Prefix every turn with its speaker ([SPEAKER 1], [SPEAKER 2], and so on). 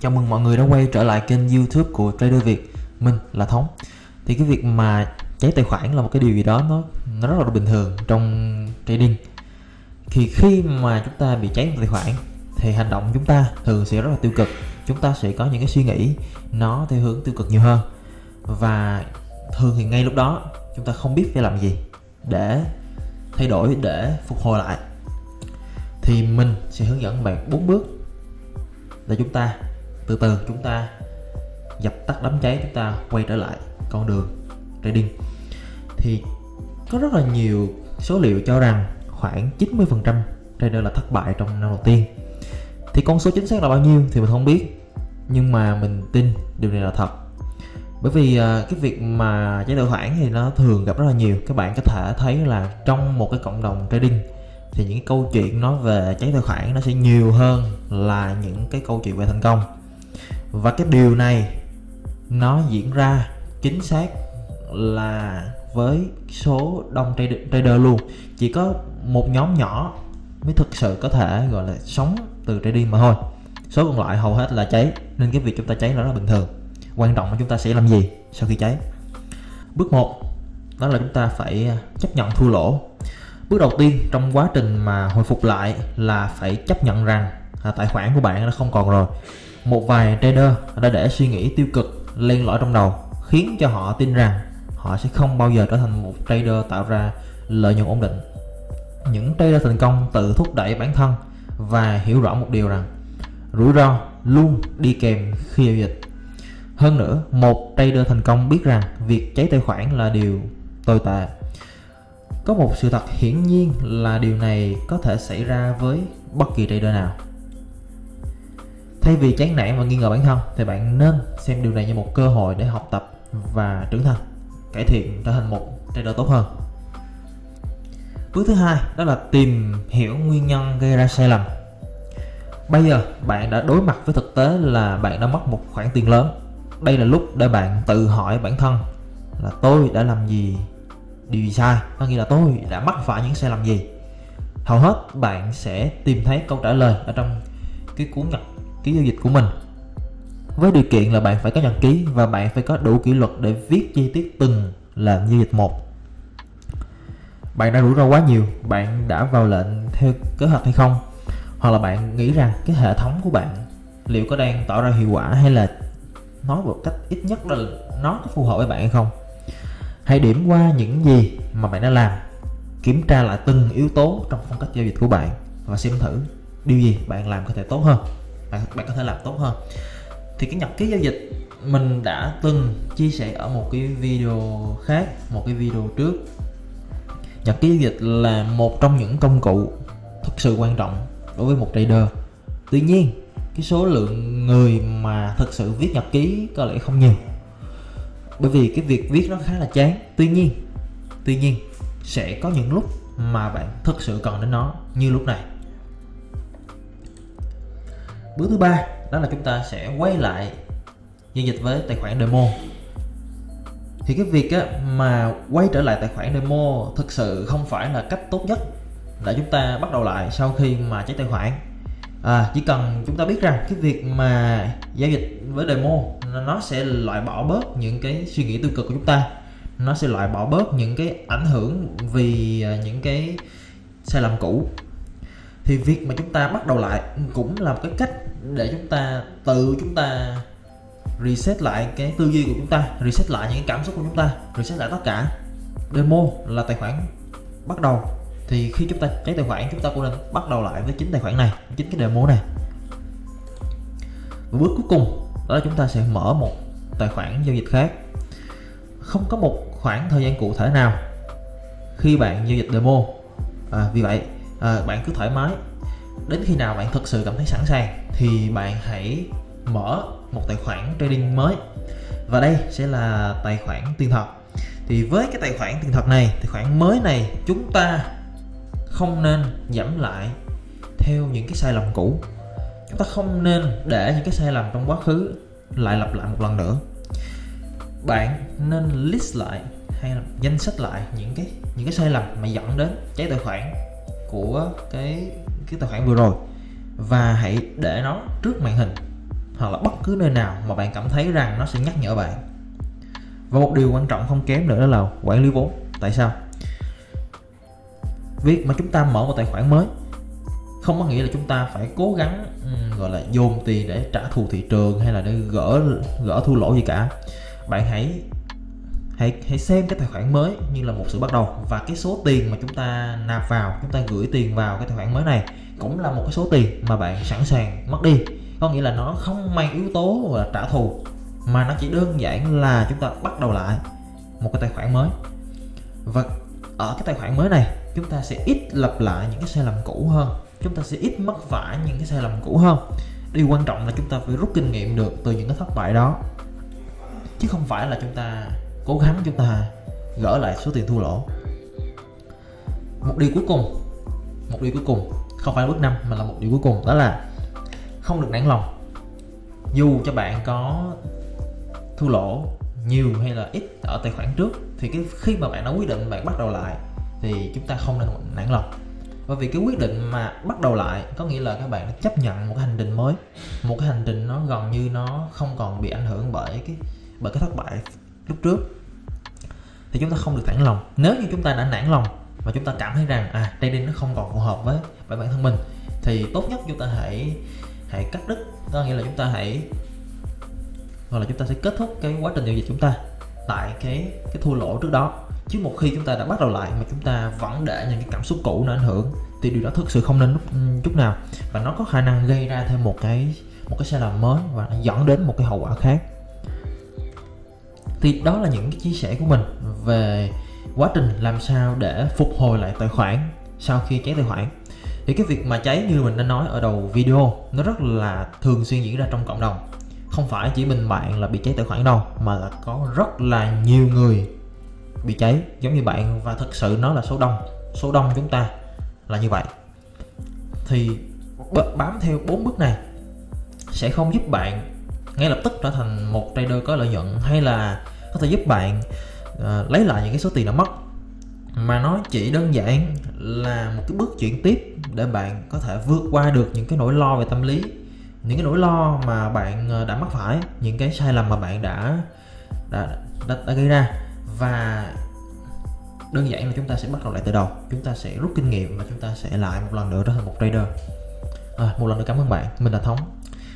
[SPEAKER 1] Chào mừng mọi người đã quay trở lại kênh youtube của Trader Việt. Mình là Thống. Thì cái việc mà cháy tài khoản là một cái điều gì đó nó, nó rất là bình thường trong trading. Thì khi mà chúng ta bị cháy tài khoản Thì hành động chúng ta thường sẽ rất là tiêu cực. Chúng ta sẽ có những cái suy nghĩ nó theo hướng tiêu cực nhiều hơn. Và thường thì ngay lúc đó chúng ta không biết phải làm gì Để thay đổi, để phục hồi lại. Thì mình sẽ hướng dẫn bạn bốn bước để chúng ta từ từ, chúng ta dập tắt đám cháy, chúng ta quay trở lại con đường trading. Thì có rất là nhiều số liệu cho rằng khoảng 90% trader là thất bại trong năm đầu tiên. Thì con số chính xác là bao nhiêu thì mình không biết, nhưng mà mình tin điều này là thật. Bởi vì à, cái việc mà cháy tài khoản thì nó thường gặp rất là nhiều. Các bạn có thể thấy là trong một cái cộng đồng trading thì những cái câu chuyện nói về cháy tài khoản nó sẽ nhiều hơn là những cái câu chuyện về thành công và cái điều này nó diễn ra chính xác là với số đông trader, trader luôn. Chỉ có một nhóm nhỏ mới thực sự có thể gọi là sống từ trading mà thôi. Số còn lại hầu hết là cháy nên cái việc chúng ta cháy là rất là bình thường. Quan trọng là chúng ta sẽ làm gì sau khi cháy. Bước 1 đó là chúng ta phải à, chấp nhận thua lỗ. Bước đầu tiên trong quá trình mà hồi phục lại là phải chấp nhận rằng à, tài khoản của bạn nó không còn rồi một vài trader đã để suy nghĩ tiêu cực len lỏi trong đầu, khiến cho họ tin rằng họ sẽ không bao giờ trở thành một trader tạo ra lợi nhuận ổn định. Những trader thành công tự thúc đẩy bản thân và hiểu rõ một điều rằng rủi ro luôn đi kèm khi giao dịch. Hơn nữa, một trader thành công biết rằng việc cháy tài khoản là điều tồi tệ. Có một sự thật hiển nhiên là điều này có thể xảy ra với bất kỳ trader nào thay vì chán nản và nghi ngờ bản thân, thì bạn nên xem điều này như một cơ hội để học tập và trưởng thành, cải thiện, trở thành một trader tốt hơn. Bước thứ hai, đó là tìm hiểu nguyên nhân gây ra sai lầm. Bây giờ, bạn đã đối mặt với thực tế là bạn đã mất một khoản tiền lớn. Đây là lúc để bạn tự hỏi bản thân là tôi đã làm gì? Điều gì sai? Có nghĩa là tôi đã mắc phải những sai lầm gì? Hầu hết bạn sẽ tìm thấy câu trả lời ở trong cái cuốn nhật ký giao dịch của mình. Với điều kiện là bạn phải có nhật ký và bạn phải có đủ kỷ luật để viết chi tiết từng lần giao dịch một. Bạn đã rủi ro quá nhiều, bạn đã vào lệnh theo kế hoạch hay không? Hoặc là bạn nghĩ rằng cái hệ thống của bạn liệu có đang tỏ ra hiệu quả hay là nói một cách ít nhất là nó có phù hợp với bạn hay không? Hãy điểm qua những gì mà bạn đã làm, kiểm tra lại từng yếu tố trong phong cách giao dịch của bạn và xem thử điều gì bạn làm có thể tốt hơn bạn, bạn có thể làm tốt hơn. Thì cái nhật ký giao dịch mình đã từng chia sẻ ở một cái video khác một cái video trước. Nhật ký giao dịch là một trong những công cụ thực sự quan trọng đối với một trader. Tuy nhiên cái số lượng người mà thực sự viết nhật ký có lẽ không nhiều. Bởi vì cái việc viết nó khá là chán. Tuy nhiên tuy nhiên sẽ có những lúc mà bạn thực sự cần đến nó như lúc này bước thứ ba đó là chúng ta sẽ quay lại giao dịch với tài khoản demo. Thì cái việc á, mà quay trở lại tài khoản demo thực sự không phải là cách tốt nhất để chúng ta bắt đầu lại sau khi mà cháy tài khoản. À, chỉ cần chúng ta biết rằng cái việc mà giao dịch với demo nó sẽ loại bỏ bớt những cái suy nghĩ tiêu cực của chúng ta. Nó sẽ loại bỏ bớt những cái ảnh hưởng vì à, những cái sai lầm cũ thì việc mà chúng ta bắt đầu lại cũng là một cái cách để chúng ta tự chúng ta reset lại cái tư duy của chúng ta reset lại những cảm xúc của chúng ta reset lại tất cả. Demo là tài khoản bắt đầu. Thì khi chúng ta cháy tài khoản chúng ta cũng nên bắt đầu lại với chính tài khoản này chính cái demo này. Và bước cuối cùng đó là chúng ta sẽ mở một tài khoản giao dịch khác. Không có một khoảng thời gian cụ thể nào khi bạn giao dịch demo. À, vì vậy à, bạn cứ thoải mái đến khi nào bạn thực sự cảm thấy sẵn sàng, thì bạn hãy mở một tài khoản trading mới. Và đây sẽ là tài khoản tiền thật. Thì với cái tài khoản tiền thật này, tài khoản mới này, chúng ta không nên giảm lại theo những cái sai lầm cũ. Chúng ta không nên để những cái sai lầm trong quá khứ lại lặp lại một lần nữa. Bạn nên list lại hay là danh sách lại những cái những cái sai lầm mà dẫn đến cháy tài khoản của cái cái tài khoản vừa rồi. Và hãy để nó trước màn hình hoặc là bất cứ nơi nào mà bạn cảm thấy rằng nó sẽ nhắc nhở bạn. Và một điều quan trọng không kém nữa đó là quản lý vốn. Tại sao? Việc mà chúng ta mở một tài khoản mới không có nghĩa là chúng ta phải cố gắng um, gọi là dồn tiền để trả thù thị trường hay là để gỡ gỡ thua lỗ gì cả. Bạn hãy hãy hãy xem cái tài khoản mới như là một sự bắt đầu. Và cái số tiền mà chúng ta nạp vào, chúng ta gửi tiền vào cái tài khoản mới này cũng là một cái số tiền mà bạn sẵn sàng mất đi. Có nghĩa là nó không mang yếu tố là trả thù, mà nó chỉ đơn giản là chúng ta bắt đầu lại một cái tài khoản mới. Và ở cái tài khoản mới này, chúng ta sẽ ít lặp lại những cái sai lầm cũ hơn. Chúng ta sẽ ít mất phải những cái sai lầm cũ hơn. Điều quan trọng là chúng ta phải rút kinh nghiệm được từ những cái thất bại đó. Chứ không phải là chúng ta cố gắng chúng ta gỡ lại số tiền thua lỗ. Một điều cuối cùng, một điều cuối cùng, không phải là bước năm, mà là một điều cuối cùng, đó là không được nản lòng. Dù cho bạn có thua lỗ nhiều hay là ít ở tài khoản trước, thì cái khi mà bạn đã quyết định bạn bắt đầu lại, thì chúng ta không nên nản lòng. Bởi vì cái quyết định mà bắt đầu lại có nghĩa là các bạn đã chấp nhận một cái hành trình mới, một cái hành trình nó gần như nó không còn bị ảnh hưởng bởi cái bởi cái thất bại lúc trước, thì chúng ta không được nản lòng. Nếu như chúng ta đã nản lòng và chúng ta cảm thấy rằng à trading nó không còn phù hợp với với bản thân mình, thì tốt nhất chúng ta hãy hãy cắt đứt. Có nghĩa là chúng ta hãy, hoặc là chúng ta sẽ kết thúc cái quá trình giao dịch chúng ta tại cái cái thua lỗ trước đó. Chứ một khi chúng ta đã bắt đầu lại mà chúng ta vẫn để những cái cảm xúc cũ nó ảnh hưởng, thì điều đó thực sự không nên lúc ừ, chút nào. Và nó có khả năng gây ra thêm một cái một cái sai lầm mới và dẫn đến một cái hậu quả khác thì đó là những cái chia sẻ của mình về quá trình làm sao để phục hồi lại tài khoản sau khi cháy tài khoản. Thì cái việc mà cháy như mình đã nói ở đầu video, nó rất là thường xuyên diễn ra trong cộng đồng. Không phải chỉ mình bạn là bị cháy tài khoản đâu, mà là có rất là nhiều người bị cháy, giống như bạn. Và thực sự nó là số đông. Số đông chúng ta là như vậy. Thì bám theo bốn bước này sẽ không giúp bạn ngay lập tức trở thành một trader có lợi nhuận hay là có thể giúp bạn uh, lấy lại những cái số tiền đã mất. Mà nó chỉ đơn giản là một cái bước chuyển tiếp để bạn có thể vượt qua được những cái nỗi lo về tâm lý những cái nỗi lo mà bạn ờ, đã mắc phải những cái sai lầm mà bạn đã đã, đã, đã gây ra. Và đơn giản là chúng ta sẽ bắt đầu lại từ đầu. Chúng ta sẽ rút kinh nghiệm và chúng ta sẽ lại một lần nữa trở thành một trader. À, một lần nữa cảm ơn bạn. Mình là thống.